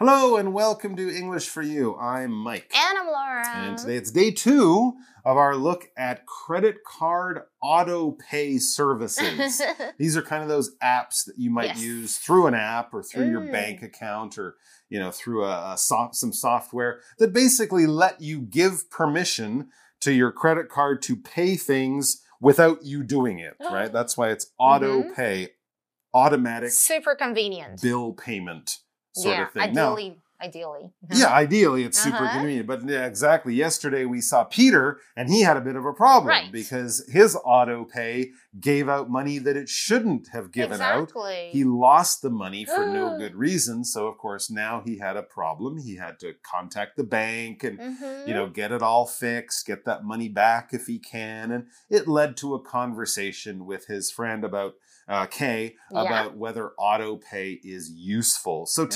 Hello and welcome to English for You. I'm Mike. And I'm Laura. And today it's day two of our look at credit card auto pay services. These are kind of those apps that you might Yes. use through an app or through your Mm. bank account or you know through a, a soft, some software that basically let you give permission to your credit card to pay things without you doing it. Right? That's why it's auto Mhm. pay, automatic Super convenient. bill payment sort yeah, of thing. Now, ideally, ideally. yeah, ideally it's super Uh-huh. convenient. But yeah, exactly. Yesterday we saw Peter and he had a bit of a problem Right. because his auto pay gave out money that it shouldn't have given out. exactly. He lost the money for no good reason. So of course now he had a problem. He had to contact the bank and Mhm. you know, get it all fixed, get that money back if he can. And it led to a conversation with his friend about uh, Kay Yeah. about whether auto pay is useful. So Mm-hmm.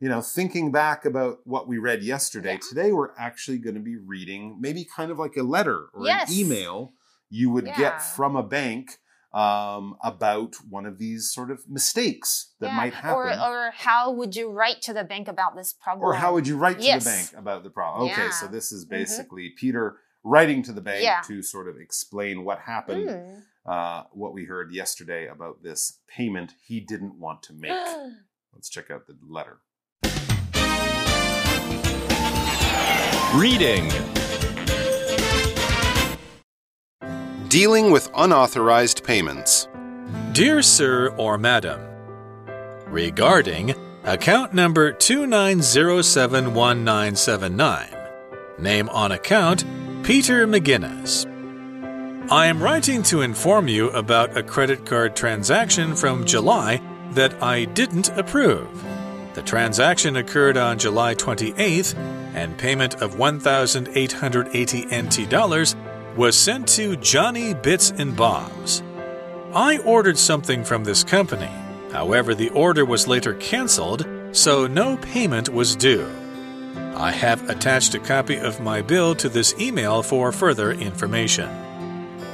You know, thinking back about what we read yesterday, Yeah. today we're actually going to be reading maybe kind of like a letter or Yes. an email you would Yeah. get from a bank um, about one of these sort of mistakes that Yeah, might happen. Or, or how would you write to the bank about this problem? Or how would you write to Yes. the bank about the problem? Okay, so this is Mhm. basically Peter writing to the bank to sort of explain what happened, Mm. uh, what we heard yesterday about this payment he didn't want to make. Let's check out the letter. Reading. Dealing with unauthorized payments. Dear Sir or Madam, Regarding account number 29071979, name on account Peter McGinnis. I am writing to inform you about a credit card transaction from July that I didn't approve. The transaction occurred on July 28th, and payment of 1,880 NT dollars was sent to Johnny Bits and Bobs. I ordered something from this company. However, the order was later cancelled, so no payment was due. I have attached a copy of my bill to this email for further information.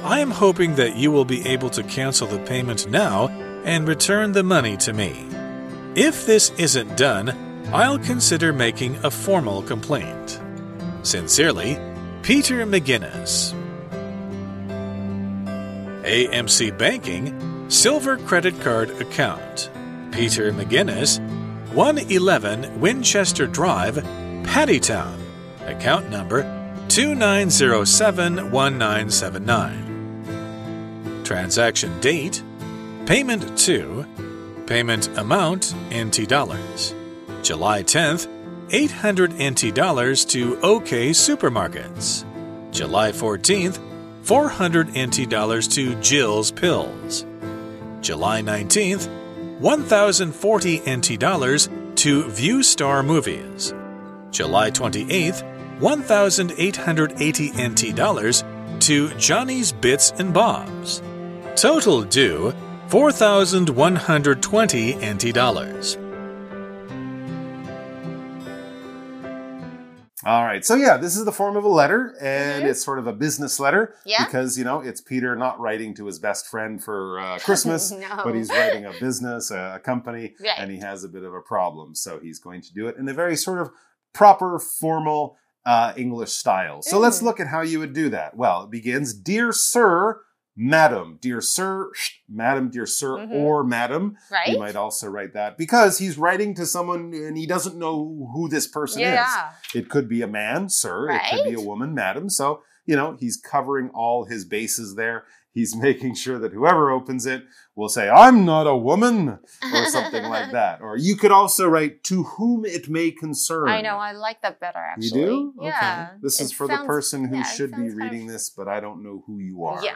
I am hoping that you will be able to cancel the payment now and return the money to me. If this isn't done, I'll consider making a formal complaint. Sincerely, Peter McGinnis. AMC Banking Silver Credit Card Account. Peter McGinnis, 111 Winchester Drive, Paddytown. Account number 29071979. Transaction date Payment to Payment amount NT dollars. July 10th, 800 NT dollars to OK Supermarkets. July 14th, 400 NT dollars to Jill's Pills. July 19th, 1040 NT dollars to View Star Movies. July 28th, 1880 NT dollars to Johnny's Bits and Bobs. Total due 4120 NT dollars. All right, so yeah, this is the form of a letter, and Mhm. it's sort of a business letter Yeah. because you know it's Peter not writing to his best friend for uh, Christmas, No. but he's writing a business, a, a company, Right. and he has a bit of a problem, so he's going to do it in a very sort of proper, formal uh, English style. So let's Mm. look at how you would do that. Well, it begins, "Dear Sir." Madam, dear sir, madam, dear sir, Mhm. or madam. right? You might also write that because he's writing to someone and he doesn't know who this person is. It could be a man, sir. It could be a woman, madam. So, you know, he's covering all his bases there. He's making sure that whoever opens it will say, I'm not a woman, or something like that. Or you could also write, to whom it may concern. I know. I like that better, actually. You do? Yeah. Okay. This is It for the person who yeah, should be sounds kind of- reading this, but I don't know who you are. Yeah.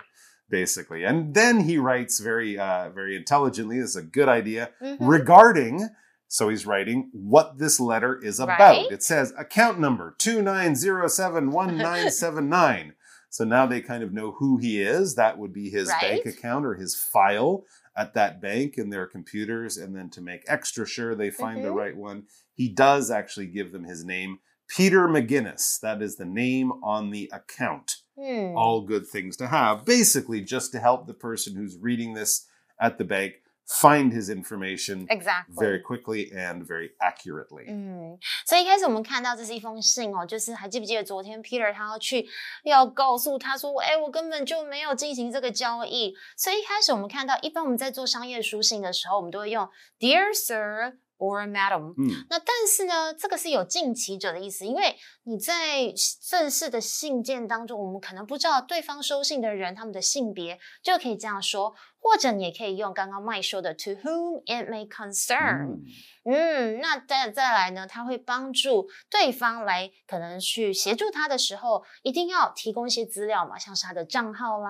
Basically. And then he writes very, uh, very intelligently. This is a good idea Mhm. regarding so he's writing what this letter is about Right. it says account number 29071979 so now they kind of know who he is that would be his Right. bank account or his file at that bank in their computers and then to make extra sure they find the Mhm. right one he does actually give them his name peter mcginnis that is the name on the account Hmm. all good things to have. Basically, just to help the person who's reading this at the bank find his information Exactly. very quickly and very accurately. 嗯，所以一开始我们看到这是一封信哦，就是还记不记得昨天 Peter 他要去要告诉他说，哎，我根本就没有进行这个交易。所以一开始我们看到，一般我们在做商业书信的时候，我们都会用 Dear Sir or Madam。嗯那但是呢，这个是有近期者的意思，因为你在正式的信件当中，我们可能不知道对方收信的人他们的性别，就可以这样说，或者你也可以用刚刚麦说的 To whom it may concern。嗯嗯，那再再来呢，他会帮助对方来可能去协助他的时候，一定要提供一些资料嘛，像是他的账号啦，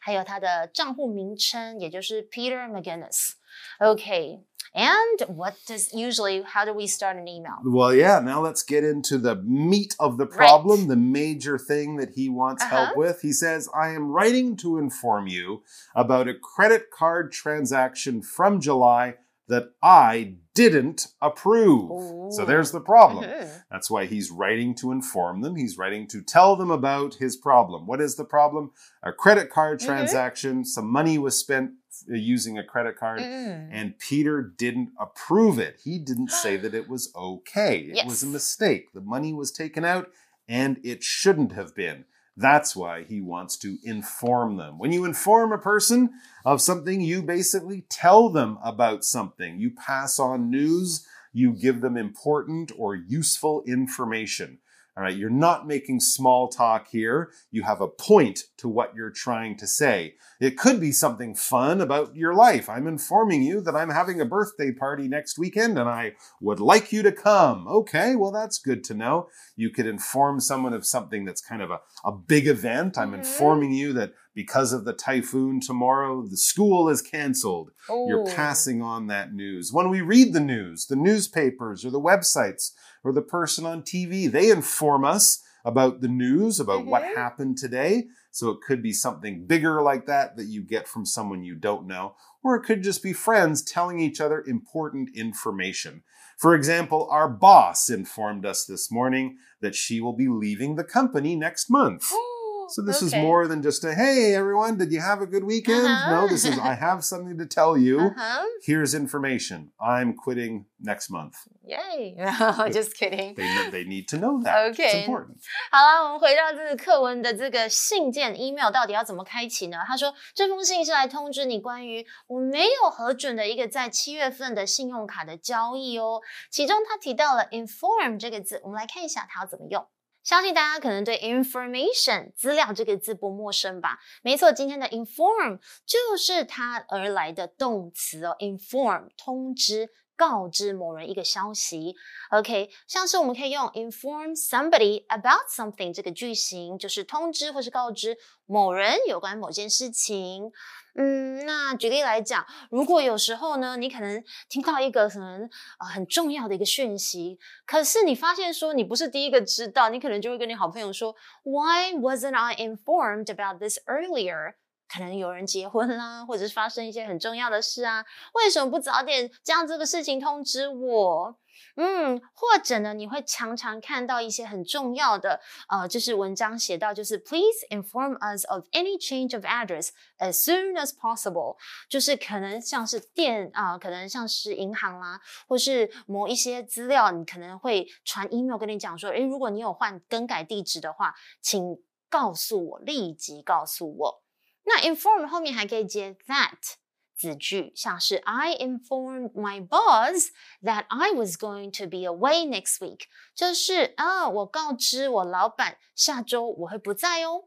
还有他的账户名称，也就是 Peter McGinnis。Okay. And what does usually how do we start an email? Well, yeah, now let's get into the meat of the Right. problem, the major thing that he wants Uh-huh. help with. He says, I am writing to inform you about a credit card transaction from July that I didn't approve. So there's the problem. Mhm. That's why he's writing to inform them. He's writing to tell them about his problem. What is the problem? A credit card Mhm. transaction. Some money was spent uh, using a credit card, Mm. and Peter didn't approve it. He didn't say that it was okay. It was a mistake. The money was taken out, and it shouldn't have been. That's why he wants to inform them. When you inform a person of something, you basically tell them about something. You pass on news, you give them important or useful information. All right, you're not making small talk here. You have a point to what you're trying to say. It could be something fun about your life. I'm informing you that I'm having a birthday party next weekend and I would like you to come. Okay, well, that's good to know. You could inform someone of something that's kind of a, a big event. I'm Mhm. informing you that because of the typhoon tomorrow, the school is canceled. You're passing on that news. When we read the news, the newspapers or the websites or the person on TV, they inform us about the news, about what Mhm. happened today. So it could be something bigger like that that you get from someone you don't know, or it could just be friends telling each other important information. For example, our boss informed us this morning that she will be leaving the company next month. Ooh, So this is okay. more than just a hey everyone, did you have a good weekend? Uh-huh. No, this is I have something to tell you. Uh-huh. Here's information. I'm quitting next month. Yay. Just kidding. They they need to know that. It's Okay. important. 好了，我们回到这个课文的这个信件 email 到底要怎么开启呢？他说这封信是来通知你关于我没有核准的一个在七月份的信用卡的交易哦。其中他提到了 inform 这个字，我们来看一下它要怎么用。 相信大家可能对 information 资料这个字不陌生吧？没错，今天的 inform 就是它而来的动词哦，inform 通知。告知某人一个消息，OK，像是我们可以用 inform somebody about something 这个句型，就是通知或是告知某人有关某件事情。嗯，那举例来讲，如果有时候呢，你可能听到一个可能呃很重要的一个讯息，可是你发现说你不是第一个知道，你可能就会跟你好朋友说，Why wasn't I informed about this earlier？可能有人结婚啦，或者是发生一些很重要的事啊，为什么不早点将这个事情通知我？嗯，或者呢，你会常常看到一些很重要的，呃，就是文章写到，就是 Please inform us of any change of address as soon as possible，就是可能像是电啊、可能像是银行啦，或是某一些资料，你可能会传 email 跟你讲说，诶，如果你有换更改地址的话，请告诉我，立即告诉我。那 inform 后面还可以接 that 子句，像是 I informed my boss that I was going to be away next week，就是啊，我告知我老板下周我会不在哦。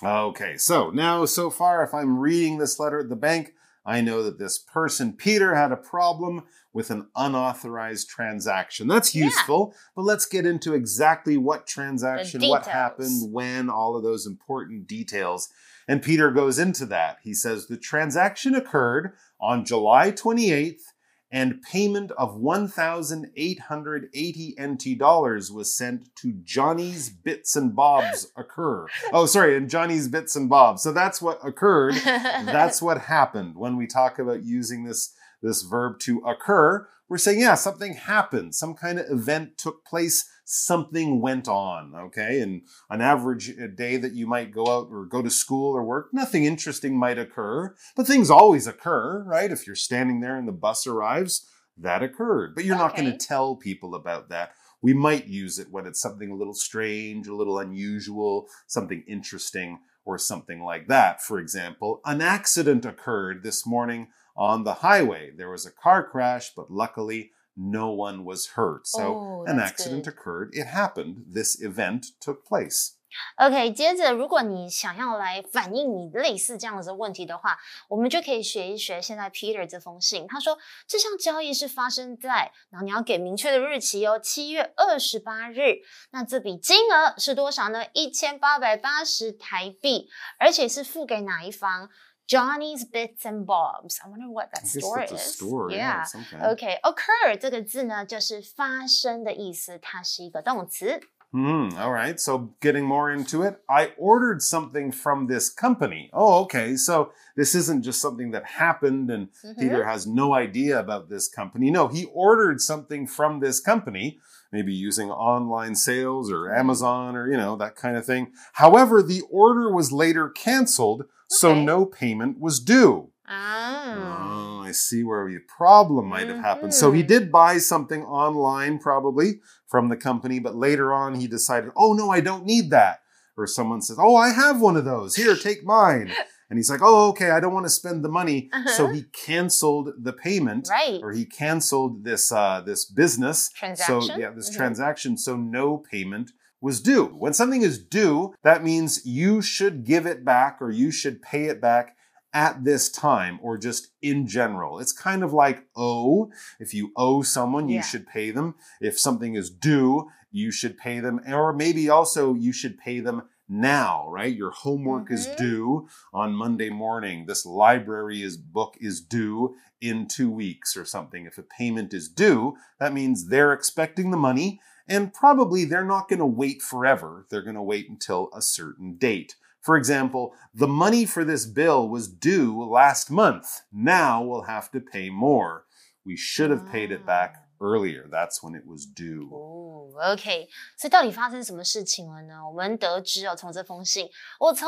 Okay, so now so far, if I'm reading this letter at the bank, I know that this person, Peter, had a problem with an unauthorized transaction. That's Yeah. useful, but let's get into exactly what transaction, what details. happened, when, all of those important details. And Peter goes into that. He says the transaction occurred on July 28th and payment of 1,880 NT dollars was sent to Johnny's Bits and Bobs occur. Oh, sorry, and Johnny's Bits and Bobs. So that's what occurred. That's what happened when we talk about using this this verb to occur. we're saying, yeah, something happened, some kind of event took place, something went on, okay? And an average uh, day that you might go out or go to school or work, nothing interesting might occur, but things always occur, right? If you're standing there and the bus arrives, that occurred. But you're not going to tell people about that. We might use it when it's something a little strange, a little unusual, something interesting, or something like that. For example, an accident occurred this morning on the highway. There was a car crash, but luckily no one was hurt. So Oh, an accident good. occurred. It happened. This event took place. OK，接着如果你想要来反映你类似这样子的问题的话，我们就可以学一学现在 Peter 这封信。他说这项交易是发生在，然后你要给明确的日期哦，七月二十八日。那这笔金额是多少呢？一千八百八十台币，而且是付给哪一方 ？Johnny's Bits and Bobs. I wonder what that I guess store that's a is. store. Yeah, Yeah. of some kind. OK，occur、这个字呢，就是发生的意思，它是一个动词。 Hmm, all right. So getting more into it, I ordered something from this company. Oh, okay. So this isn't just something that happened and Mhm. Peter has no idea about this company. No, he ordered something from this company, maybe using online sales or Amazon or, you know, that kind of thing. However, the order was later canceled, so no payment was due. 啊，Oh, I see where the problem might have happened. So he Mhm. did buy something online, probably from the company, but later on he decided, oh no, I don't need that. Or someone says, oh, I have one of those. Here, take mine. And he's like, oh, okay, I don't want to spend the money. So Uh-huh. he canceled the payment. right. Or he canceled this uh, this business. Transaction. So yeah, this Mhm. transaction. So no payment was due. When something is due, that means you should give it back or you should pay it back at this time or just in general. It's kind of like owe. If you owe someone, you Yeah. should pay them. If something is due, you should pay them. Or maybe also you should pay them now, right? Your homework is Mhm. due on Monday morning. This library is book is due in two weeks or something. If a payment is due, that means they're expecting the money and probably they're not going to wait forever. They're going to wait until a certain date. For example, the money for this bill was due last month. Now we'll have to pay more. We should have paid it back earlier. That's when it was due. 哦，OK，所以到底发生什么事情了呢？我们得知哦，从这封信，我从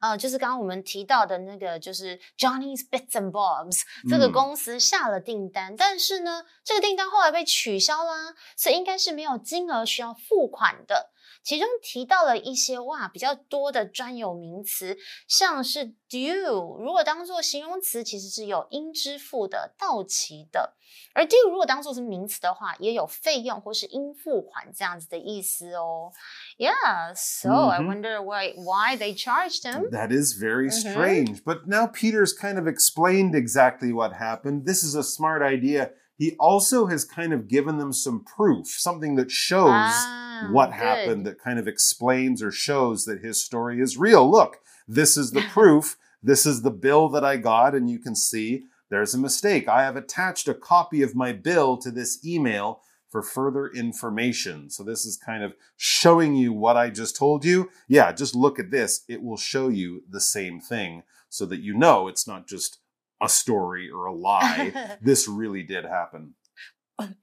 呃，就是刚刚我们提到的那个，就是 Johnny's Bits and Bobs 这个嗯公司下了订单，但是呢，这个订单后来被取消啦，所以应该是没有金额需要付款的。其中提到了一些哇比较多的专有名词，像是 due，如果当做形容词，其实是有应支付的、到期的；而 due 如果当做是名词的话，也有费用或是应付款这样子的意思哦。Yeah, so I 嗯哼 wonder why why they charged him. That is very Mhm. strange. But now Peter's kind of explained exactly what happened. This is a smart idea. he also has kind of given them some proof, something that shows Ah, what good. happened, that kind of explains or shows that his story is real. Look, this is the proof. This is the bill that I got, and you can see there's a mistake. I have attached a copy of my bill to this email for further information. So this is kind of showing you what I just told you. Yeah, just look at this. It will show you the same thing so that you know it's not just a story or a lie. this really did happen.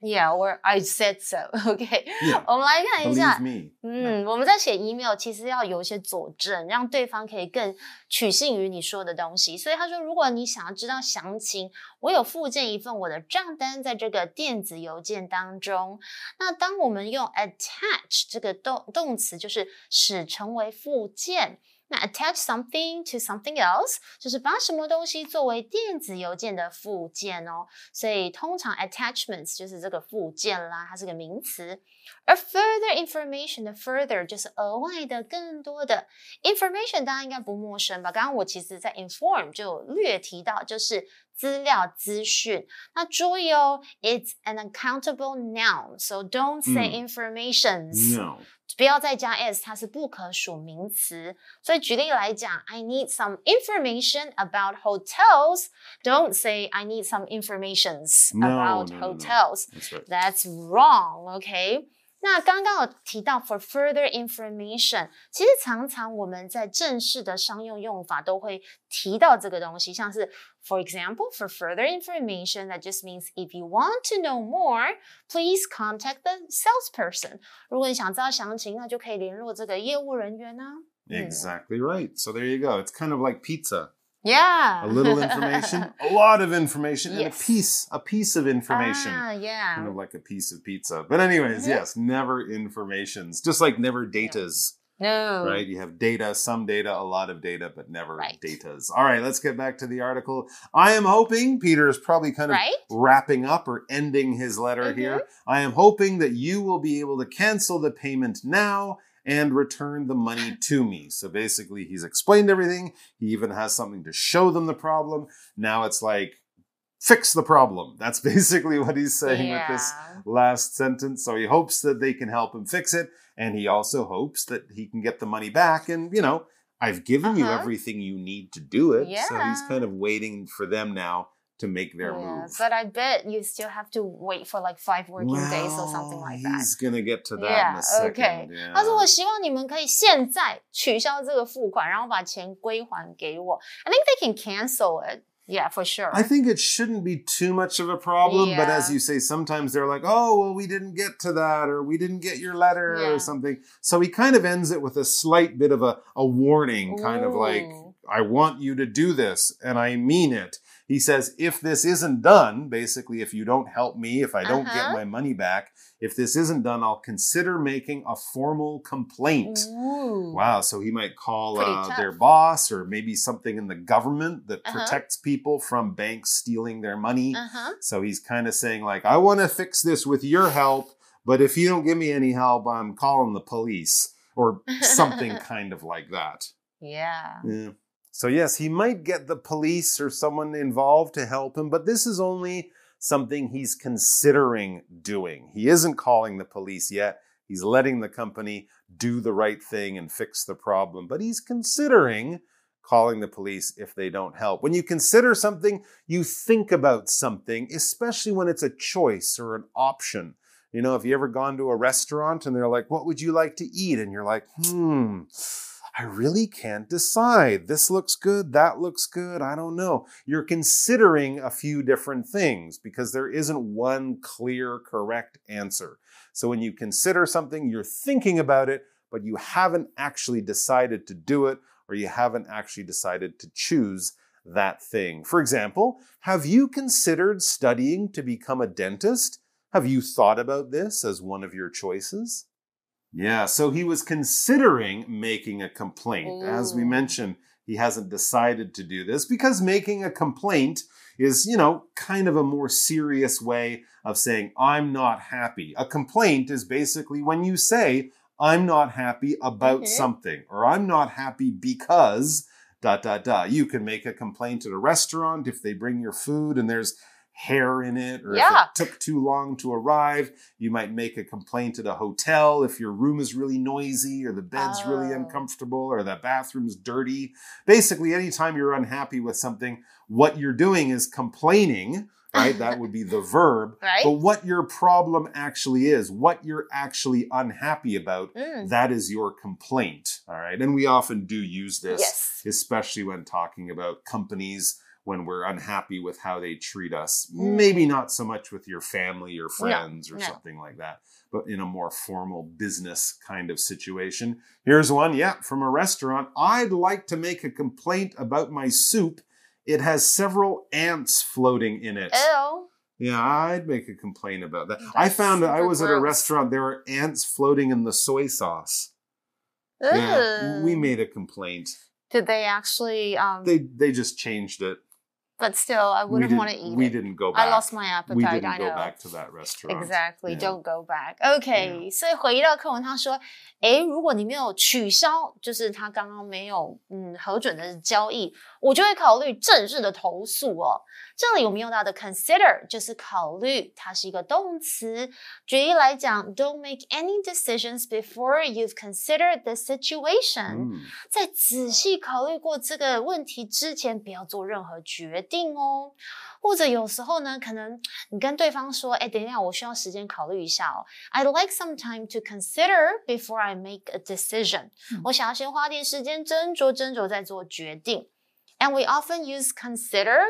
Yeah, or I said so. OK，Yeah. 我们来看一下.嗯，我们在写 email 其实要有一些佐证，让对方可以更取信于你说的东西。所以他说，如果你想要知道详情，我有附件一份我的账单在这个电子邮件当中。那当我们用 attach 这个动动词，就是使成为附件。那 attach something to something else 就是把什么东西作为电子邮件的附件哦。所以通常 attachments 就是这个附件啦，它是个名词。而 further information 的 further 就是额外的、更多的 information，大家应该不陌生吧？刚刚我其实在 inform 就略提到，就是资料、资讯。那注意哦，it's an uncountable noun，so don't say informations。No. 不要再加 s，它是不可数名词。所以举例来讲，I need some information about hotels. Don't say I need some informations No, about no, no, no. hotels. That's right. That's wrong. Okay. 那刚刚有提到 for further information，其实常常我们在正式的商用用法都会提到这个东西，像是 for example for further information that just means if you want to know more, please contact the salesperson。如果你想知道详情，那就可以联络这个业务人员呢、Exactly right. So there you go. It's kind of like pizza. Yeah. A little information, a lot of information, and a piece, a piece of information. Ah, yeah. Kind of like a piece of pizza. But anyways, Mhm. yes, never informations. Just like never datas, No. right? You have data, some data, a lot of data, but never Right. datas. All right, let's get back to the article. I am hoping Peter is probably kind of Right? wrapping up or ending his letter Mhm. here. I am hoping that you will be able to cancel the payment now and return the money to me. So basically, he's explained everything. He even has something to show them the problem. Now it's like, fix the problem. That's basically what he's saying with this last sentence. So he hopes that they can help him fix it. And he also hopes that he can get the money back. And, you know, I've given you Uh-huh. everything you need to do it. So he's kind of waiting for them now to make their Yeah, move. But I bet you still have to wait for like five working days or something Well, like that. He's gonna get to that in Yeah, a second. okay. Yeah. 他说：“我希望你们可以现在取消这个付款，然后把钱归还给我。I think they can cancel it. Yeah, for sure. I think it shouldn't be too much of a problem, but as Yeah. you say, sometimes they're like, oh, well, we didn't get to that, or we didn't get your letter, Yeah. or something. So he kind of ends it with a slight bit of a, a warning, kind of like, Ooh. I want you to do this, and I mean it. He says, if this isn't done, basically, if you don't help me, if I don't get Uh-huh. my money back, if this isn't done, I'll consider making a formal complaint. Ooh. Wow, so he might call uh, their boss or maybe something in the government that Uh-huh. protects people from banks stealing their money. Uh-huh. So he's kind of saying, like, I want to fix this with your help, but if you don't give me any help, I'm calling the police or something kind of like that. Yeah. Yeah. So, yes, he might get the police or someone involved to help him, but this is only something he's considering doing. He isn't calling the police yet. He's letting the company do the right thing and fix the problem, but he's considering calling the police if they don't help. When you consider something, you think about something, especially when it's a choice or an option. You know, have you ever gone to a restaurant and they're like, What would you like to eat? And you're like, Hmm, I really can't decide. This looks good. That looks good. I don't know. You're considering a few different things because there isn't one clear, correct answer. So when you consider something, you're thinking about it, but you haven't actually decided to do it or you haven't actually decided to choose that thing. For example, have you considered studying to become a dentist? Have you thought about this as one of your choices? Yeah, so he was considering making a complaint. As we mentioned, he hasn't decided to do this because making a complaint is, you know, kind of a more serious way of saying, I'm not happy. A complaint is basically when you say, I'm not happy about Mhm. something, or I'm not happy because dot dot dot. You can make a complaint at a restaurant if they bring your food and there's hair in it, or Yeah. if it took too long to arrive. You might make a complaint at a hotel if your room is really noisy, or the bed's really Oh. uncomfortable, or the bathroom's dirty. Basically, anytime you're unhappy with something, what you're doing is complaining, right? that would be the verb. Right? But what your problem actually is, what you're actually unhappy about, Mm. that is your complaint. All right. And we often do use this, Yes. especially when talking about companies when we're unhappy with how they treat us. Maybe not so much with your family or friends or no. something like that, but in a more formal business kind of situation. Here's one, yeah, from a restaurant. I'd like to make a complaint about my soup. It has several ants floating in it. Ew. Yeah, I'd make a complaint about that. I That's found I was at a restaurant, there were ants floating in the soy sauce. Yeah, we made a complaint. Did they actually? Um, They they just changed it. But still, I wouldn't want to eat We it. didn't go back. I lost my appetite. we didn't I go know. back to that restaurant. Exactly, Yeah. don't go back. OK，、所以回到课文，他说：“诶，如果你没有取消，就是他刚刚没有嗯核准的交易，我就会考虑正式的投诉哦。这里我们用到的 consider 就是考虑，它是一个动词。举例来讲，Don't make any decisions before you've considered the situation。嗯在仔细考虑过这个问题之前，不要做任何决定哦。或者有时候呢，可能你跟对方说：“哎，等一下，我需要时间考虑一下哦。I'd like some time to consider before I make a decision。我想要先花点时间斟酌斟酌再做决定。And we often use consider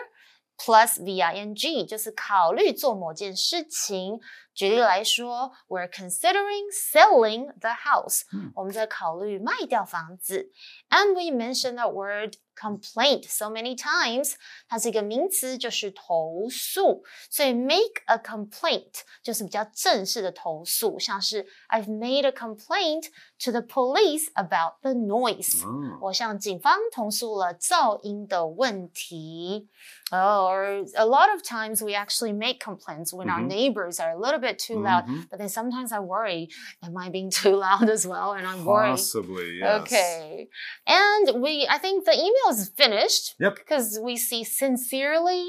plus v-i-n-g，就是考虑做某件事情。举例来说，We're considering selling the house，、我们在考虑卖掉房子。And we mentioned that word complaint so many times，它是一个名词，就是投诉。所以 make a complaint 就是比较正式的投诉，像是 I've made a complaint to the police about the noise，、哦我向警方投诉了噪音的问题。Oh, or a lot of times we actually make complaints when our Mhm. neighbors are a little bit too loud. Mhm. But then sometimes I worry, am I being too loud as well? And I'm worried. Possibly, yes. Okay. And we, I think the email is finished. Yep. Because we see sincerely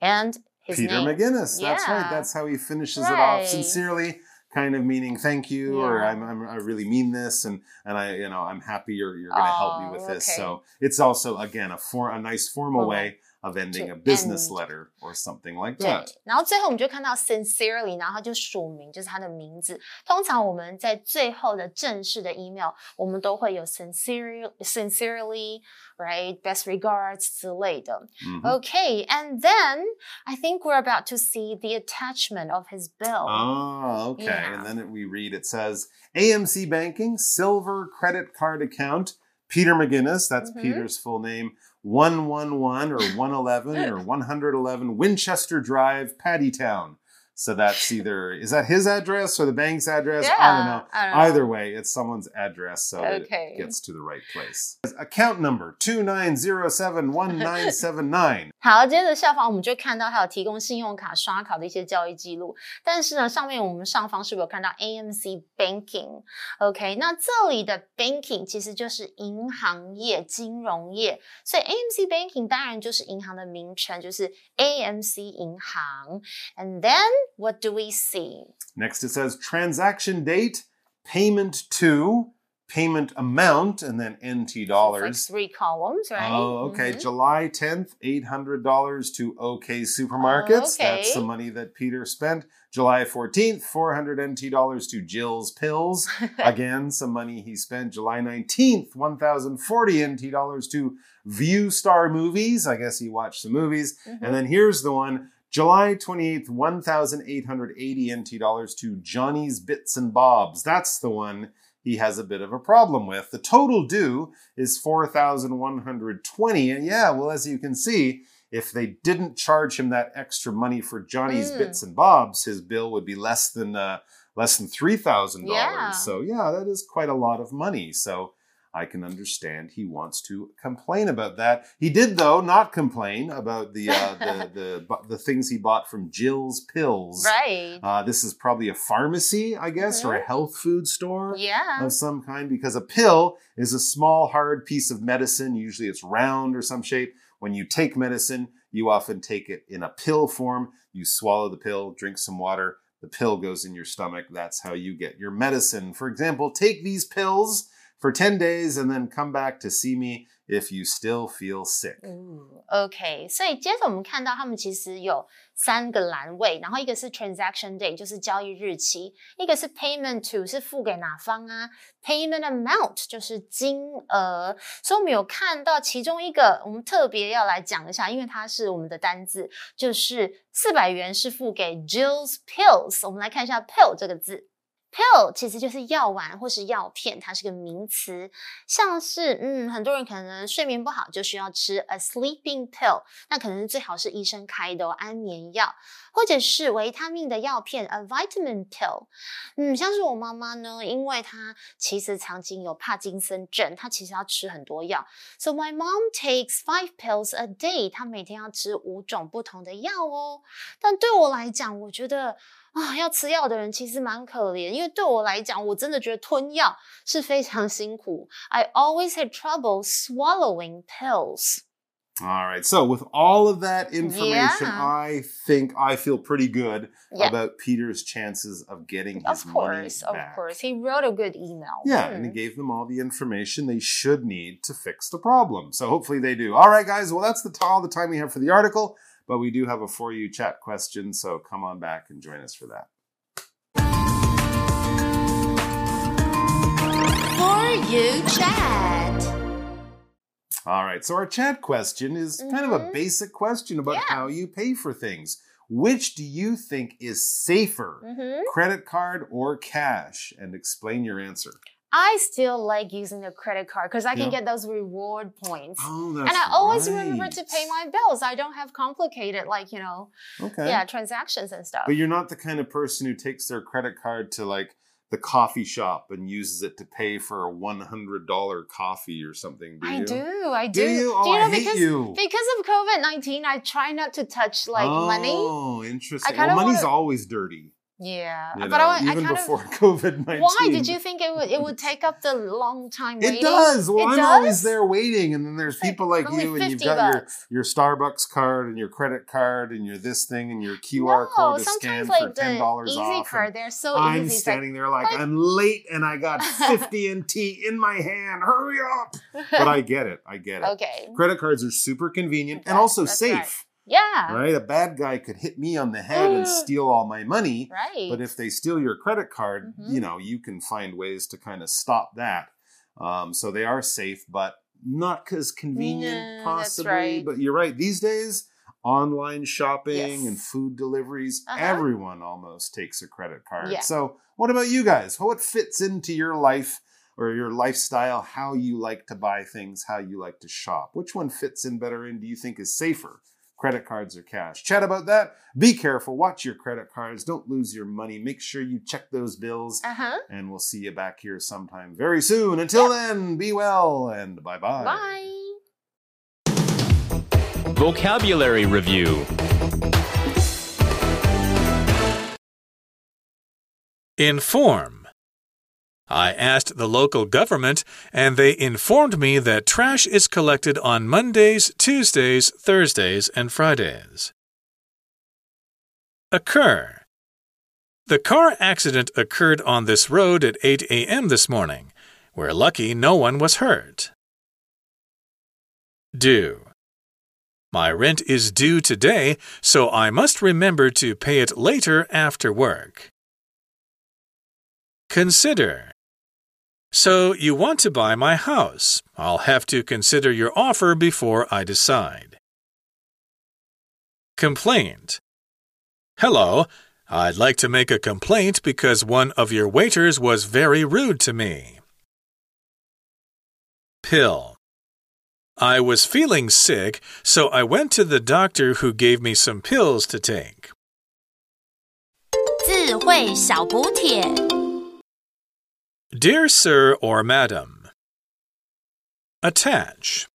and his Peter name. McGinnis. That's right. That's how he finishes it off. Sincerely, kind of meaning thank you, or I'm, I'm I really mean this, and and I you know I'm happy you're you're going to help me Oh, with this. okay. So it's also again a for a nice formal Formal. way of ending To a business end. letter or something like 对 that.，然后最后我们就看到 sincerely，然后他就署名，就是他的名字。通常我们在最后的正式的 email，我们都会有 sincerely、sincerely，right，best regards 之类的。 Mhm. Okay, and then I think we're about to see the attachment of his bill. Oh, okay. Yeah. And then it, we read it says AMC Banking Silver Credit Card Account Peter McGinnis, that's Mhm. Peter's full name, 111 or 111 or 111 Winchester Drive, Paddytown. So that's either, is that his address or the bank's address? I don't Yeah, know. I don't know. Either way, it's someone's address so that Okay. it gets to the right place. Account number 29071979. 好，接着下方我们就看到还有提供信用卡刷卡的一些交易记录，但是呢，上面我们上方是不是有看到 AMC Banking？OK，、那这里的 Banking 其实就是银行业、金融业，所以 AMC Banking 当然就是银行的名称，就是 AMC 银行。And then What do we see？Next, it says transaction date, payment to, payment amount, and then NT It's like dollars. three columns, right? Oh, okay. Mhm. July 10th, $800 to OK Supermarkets. That's the money that Peter spent. July 14th, 400 NT dollars to Jill's Pills. Again, some money he spent. July 19th, 1,040 NT dollars to View Star Movies. I guess he watched some movies. Mhm. And then here's the one. July 28th, 1,880 NT dollars to Johnny's Bits and Bobs. That's the one he has a bit of a problem with. The total due is 4,120. And yeah, well, as you can see, if they didn't charge him that extra money for Johnny's Mm. Bits and Bobs, his bill would be less than uh, less than three thousand Yeah. dollars. So yeah, that is quite a lot of money. So I can understand he wants to complain about that. He did, though, not complain about the uh, the, the the things he bought from Jill's Pills. Right. Uh, this is probably a pharmacy, I guess, or a Mhm. health food store yeah. of some kind, because a pill is a small, hard piece of medicine. Usually, it's round or some shape. When you take medicine, you often take it in a pill form. You swallow the pill, drink some water. The pill goes in your stomach. That's how you get your medicine. For example, take these pills for 10 days and then come back to see me if you still feel sick.，OK，所以接着我们看到他们其实有三个栏位，然后一个是 transaction day，就是交易日期；一个是 payment to，是付给哪方啊；payment amount 就是金额。所以我们有看到其中一个，我们特别要来讲一下，因为它是我们的单字，就是四百元是付给 Jill's pills。我们来看一下 pill 这个字。Pill 其实就是药丸或是药片，它是个名词，像是嗯，很多人可能睡眠不好就需要吃 a sleeping pill，那可能最好是医生开的、安眠药，或者是维他命的药片 a vitamin pill。嗯，像是我妈妈呢，因为她其实曾经有帕金森症，她其实要吃很多药，so my mom takes five pills a day，她每天要吃五种不同的药哦。但对我来讲，我觉得。啊，要吃药的人其实蛮可怜，因为对我来讲，我真的觉得吞药是非常辛苦。I always had trouble swallowing pills. All right. So, with all of that information, Yeah. I think I feel pretty good Yeah. about Peter's chances of getting his Of course, money of back. course. He wrote a good email. Yeah, and he Mm. gave them all the information they should need to fix the problem. So hopefully they do. All right, guys. Well, that's the all the time we have for the article, but we do have a for you chat question. So come on back and join us for that. For you chat. All right. So our chat question is kind of a Mhm. basic question about Yeah. how you pay for things. Which do you think is safer, hmm credit card or cash? And explain your answer. I still like using the credit card because I can Yeah. get those reward points. Oh, that's and I always remember to pay my bills. I don't have complicated, like, you know, Okay. yeah, transactions and stuff. But you're not the kind of person who takes their credit card to like the coffee shop and uses it to pay for a one hundred dollar coffee or something. Do I do, I do. Do you? Oh, know I hate because you. because of COVID nineteen, I try not to touch like money. Oh, interesting. Well, money's wanna- always dirty. Yeah, you but know, I, I even kind before of. COVID nineteen. Why did you think it would it would take up the long time waiting? It does. Well, It I'm always there waiting, and then there's It's like people like you, and you've got your bucks. your Starbucks card and your credit card and your this thing and your QR no, code to scan sometimes for like ten the dollars easy off. and card, they're so easy. I'm easy. It's standing there like like- I'm late and I got 50 NT in my hand. Hurry up! But I get it. I get it. okay, Credit cards are super convenient and also safe. right. Yeah, Right. A bad guy could hit me on the head and steal all my money. right. But if they steal your credit card, Mhm. you know, you can find ways to kind of stop that. Um, so they are safe, but not as convenient, possibly. right. But you're right. These days, online shopping Yes. and food deliveries, Uh-huh. everyone almost takes a credit card. Yeah. So, what about you guys? What fits into your life or your lifestyle? How you like to buy things? How you like to shop? Which one fits in better? And do you think is safer? Credit cards or cash? Chat about that. Be careful. Watch your credit cards. Don't lose your money. Make sure you check those bills. uh huh. And we'll see you back here sometime very soon. Until then, be well and bye bye. Bye. Vocabulary Review Inform. I asked the local government, and they informed me that trash is collected on Mondays, Tuesdays, Thursdays, and Fridays. Occur. The car accident occurred on this road at 8 a.m. this morning. We're lucky no one was hurt. Due. My rent is due today, so I must remember to pay it later after work. Consider. So you want to buy my house. I'll have to consider your offer before I decide. Complaint. Hello. I'd like to make a complaint because one of your waiters was very rude to me. Pill. I was feeling sick, so I went to the doctor who gave me some pills to take. 智慧小补帖。 Dear Sir or Madam, Attach.